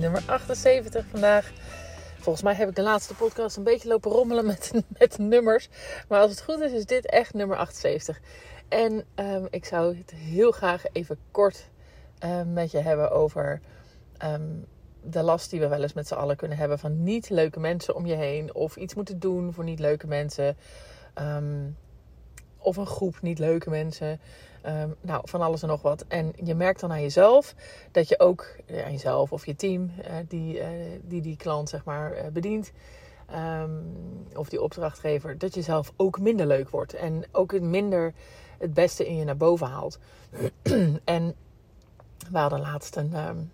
nummer 78 vandaag. Volgens mij heb ik de laatste podcast een beetje lopen rommelen met, met nummers. Maar als het goed is, is dit echt nummer 78. En um, ik zou het heel graag even kort um, met je hebben over um, de last die we wel eens met z'n allen kunnen hebben van niet leuke mensen om je heen. Of iets moeten doen voor niet leuke mensen. Of een groep niet leuke mensen. Um, nou, van alles en nog wat. En je merkt dan aan jezelf dat je ook uh, aan jezelf of je team uh, die, uh, die die klant zeg maar bedient. Um, of die opdrachtgever, dat je zelf ook minder leuk wordt. En ook het minder het beste in je naar boven haalt. en we hadden laatst een, um,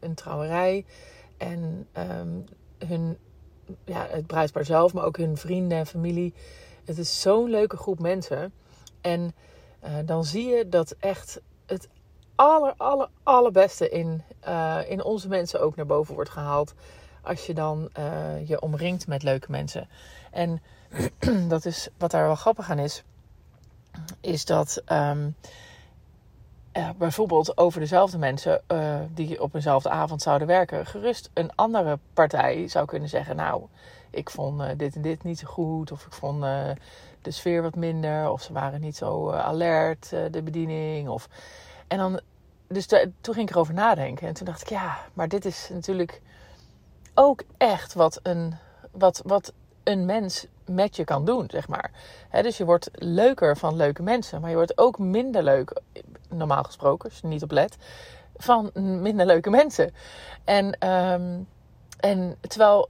een trouwerij. En hun, ja, het bruidspaar zelf, maar ook hun vrienden en familie. Het is zo'n leuke groep mensen. En uh, dan zie je dat echt het aller, aller, allerbeste in, uh, in onze mensen ook naar boven wordt gehaald. Als je dan uh, je omringt met leuke mensen. En dat is wat daar wel grappig aan is. Is dat um, bijvoorbeeld over dezelfde mensen die op eenzelfde avond zouden werken. Gerust een andere partij zou kunnen zeggen. Nou, ik vond dit en dit niet zo goed. Of ik vond de sfeer wat minder. Of ze waren niet zo uh, alert, de bediening. Of... En dan, dus toen ging ik erover nadenken. En toen dacht ik, ja, maar dit is natuurlijk ook echt wat een, wat, wat een mens met je kan doen, zeg maar. Dus je wordt leuker van leuke mensen. Maar je wordt ook minder leuk, normaal gesproken, als je niet op let, van minder leuke mensen. En, um, en terwijl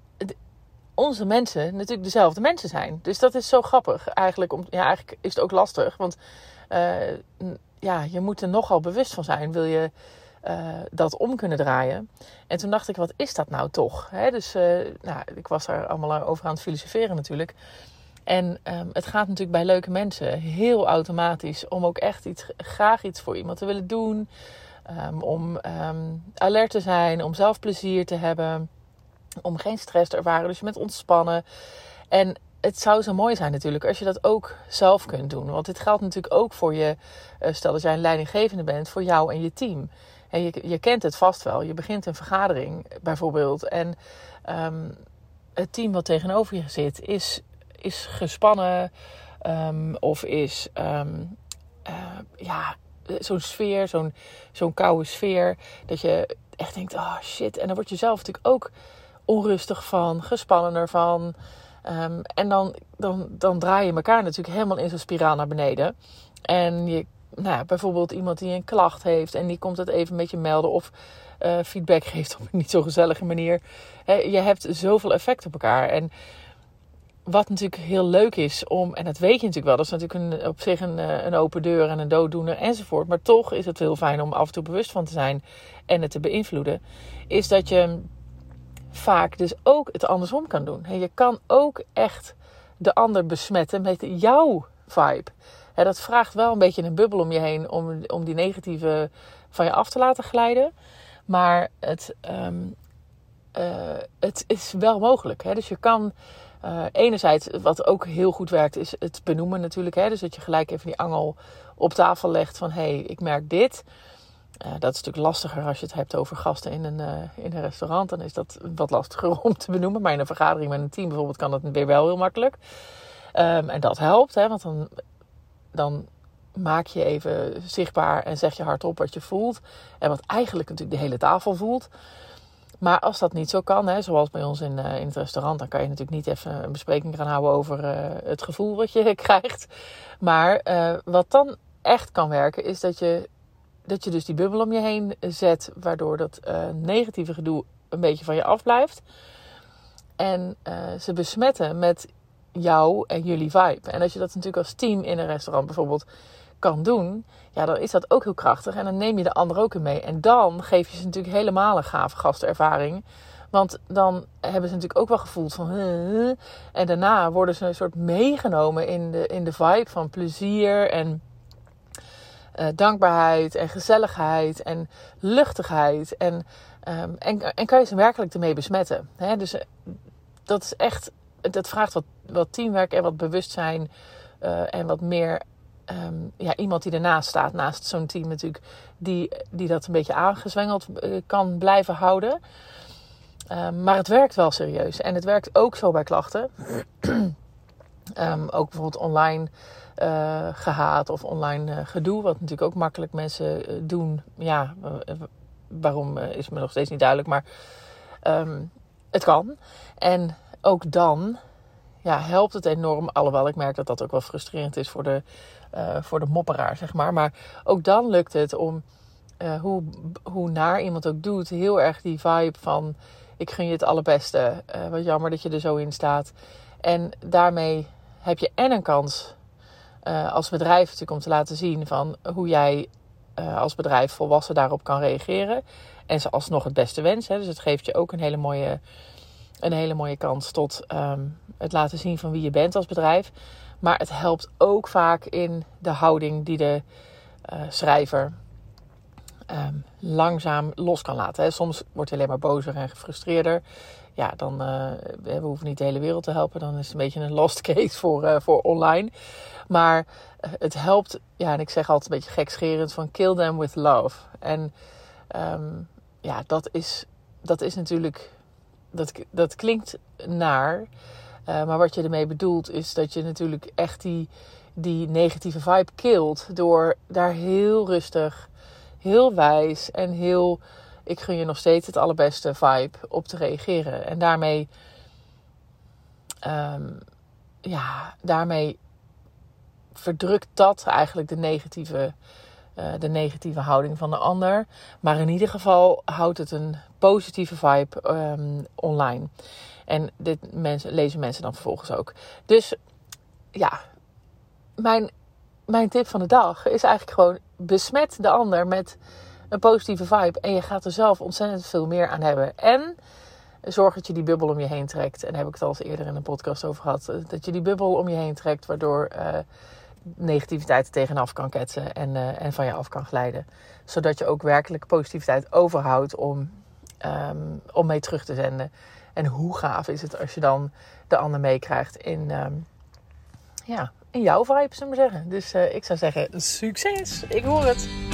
onze mensen natuurlijk dezelfde mensen zijn. Dus dat is zo grappig eigenlijk. Om, ja, eigenlijk is het ook lastig. Want uh, ja, je moet er nogal bewust van zijn. Wil je uh, dat om kunnen draaien? En toen dacht ik, wat is dat nou toch? Dus uh, nou, ik was daar allemaal over aan het filosoferen natuurlijk. En um, het gaat natuurlijk bij leuke mensen heel automatisch om ook echt iets, graag iets voor iemand te willen doen. Um, om um, alert te zijn, om zelf plezier te hebben om geen stress te ervaren. Dus je bent ontspannen. En het zou zo mooi zijn natuurlijk als je dat ook zelf kunt doen. Want dit geldt natuurlijk ook voor je, uh, stel dat jij een leidinggevende bent, voor jou en je team. En je, je kent het vast wel. Je begint een vergadering bijvoorbeeld. En um, het team wat tegenover je zit is, is gespannen. Um, of is um, uh, ja, zo'n sfeer, zo'n zo'n koude sfeer. Dat je echt denkt, oh shit. En dan word je zelf natuurlijk ook onrustig van, gespannen ervan. Um, en dan, dan, dan draai je elkaar natuurlijk helemaal in zo'n spiraal naar beneden. En je, nou, bijvoorbeeld iemand die een klacht heeft en die komt het even met je melden of uh, feedback geeft op een niet zo gezellige manier. Je hebt zoveel effect op elkaar. En wat natuurlijk heel leuk is om, en dat weet je natuurlijk wel, dat is natuurlijk een, op zich een, eh, een open deur en een dooddoener enzovoort. Maar toch is het heel fijn om af en toe bewust van te zijn en het te beïnvloeden. Is dat je vaak dus ook het andersom kan doen. Je kan ook echt de ander besmetten met jouw vibe. Dat vraagt wel een beetje een bubbel om je heen om, om die negatieve van je af te laten glijden. Maar het, um, uh, het is wel mogelijk. Dus je kan uh, enerzijds, wat ook heel goed werkt, is het benoemen natuurlijk. Hè? Dus dat je gelijk even die angel op tafel legt van... hé, hey, ik merk dit. Uh, dat is natuurlijk lastiger als je het hebt over gasten in een, uh, in een restaurant. Dan is dat wat lastiger om te benoemen. Maar in een vergadering met een team bijvoorbeeld kan dat weer wel heel makkelijk. Um, en dat helpt, hè, want dan, dan maak je even zichtbaar en zeg je hardop wat je voelt. En wat eigenlijk natuurlijk de hele tafel voelt. Maar als dat niet zo kan, hè, zoals bij ons in, uh, in het restaurant, dan kan je natuurlijk niet even een bespreking gaan houden over het gevoel wat je krijgt. Maar wat dan echt kan werken, is dat je dat je dus die bubbel om je heen zet, waardoor dat uh, negatieve gedoe een beetje van je afblijft. En uh, ze besmetten met jou en jullie vibe. En als je dat natuurlijk als team in een restaurant bijvoorbeeld kan doen, ja, dan is dat ook heel krachtig. En dan neem je de ander ook in mee. En dan geef je ze natuurlijk helemaal een gave gastervaring. Want dan hebben ze natuurlijk ook wel gevoeld van. En daarna worden ze een soort meegenomen in de, in de vibe van plezier en uh, dankbaarheid en gezelligheid en luchtigheid. En, um, en, en kan je ze werkelijk ermee besmetten. Hè? Dus uh, dat is echt, dat vraagt wat, wat teamwerk en wat bewustzijn uh, en wat meer ehm, ja, iemand die ernaast staat, naast zo'n team natuurlijk, die, die dat een beetje aangezwengeld kan blijven houden. Um, maar het werkt wel serieus. En het werkt ook zo bij klachten. Um, ook bijvoorbeeld online uh, gehaat of online uh, gedoe. Wat natuurlijk ook makkelijk mensen uh, doen. Ja, waarom is me nog steeds niet duidelijk. Maar um, het kan. En ook dan ja, helpt het enorm. Alhoewel ik merk dat dat ook wel frustrerend is voor de, voor de mopperaar, zeg maar. Maar ook dan lukt het om, hoe, hoe naar iemand ook doet, heel erg die vibe van... Ik gun je het allerbeste. wat jammer dat je er zo in staat. En daarmee heb je en een kans uh, als bedrijf natuurlijk om te laten zien van hoe jij uh, als bedrijf volwassen daarop kan reageren. En ze alsnog het beste wensen. Dus het geeft je ook een hele mooie, een hele mooie kans tot um, het laten zien van wie je bent als bedrijf. Maar het helpt ook vaak in de houding die de uh, schrijver um, langzaam los kan laten. Hè. Soms wordt hij alleen maar bozer en gefrustreerder ja, dan uh, we hoeven niet de hele wereld te helpen. Dan is het een beetje een lost case voor, uh, voor online. Maar uh, het helpt, ja, en ik zeg altijd een beetje gekscherend van kill them with love. En um, ja, dat is, dat is natuurlijk, dat, dat klinkt naar. maar wat je ermee bedoelt is dat je natuurlijk echt die, die negatieve vibe killt. Door daar heel rustig, heel wijs en heel ik gun je nog steeds het allerbeste vibe op te reageren. En daarmee, um, ja, daarmee verdrukt dat eigenlijk de negatieve, uh, de negatieve houding van de ander. Maar in ieder geval houdt het een positieve vibe um, online. En dit mensen, lezen mensen dan vervolgens ook. Dus ja, mijn, mijn tip van de dag is eigenlijk gewoon besmet de ander met een positieve vibe. En je gaat er zelf ontzettend veel meer aan hebben. En zorg dat je die bubbel om je heen trekt. En daar heb ik het al eens eerder in een podcast over gehad. Dat je die bubbel om je heen trekt, waardoor uh, negativiteit tegenaf kan ketsen en, uh, en van je af kan glijden. Zodat je ook werkelijk positiviteit overhoudt om, um, om mee terug te zenden. En hoe gaaf is het als je dan de ander meekrijgt in, um, ja, in jouw vibe, zullen we zeggen. Dus ik zou zeggen, succes! Ik hoor het!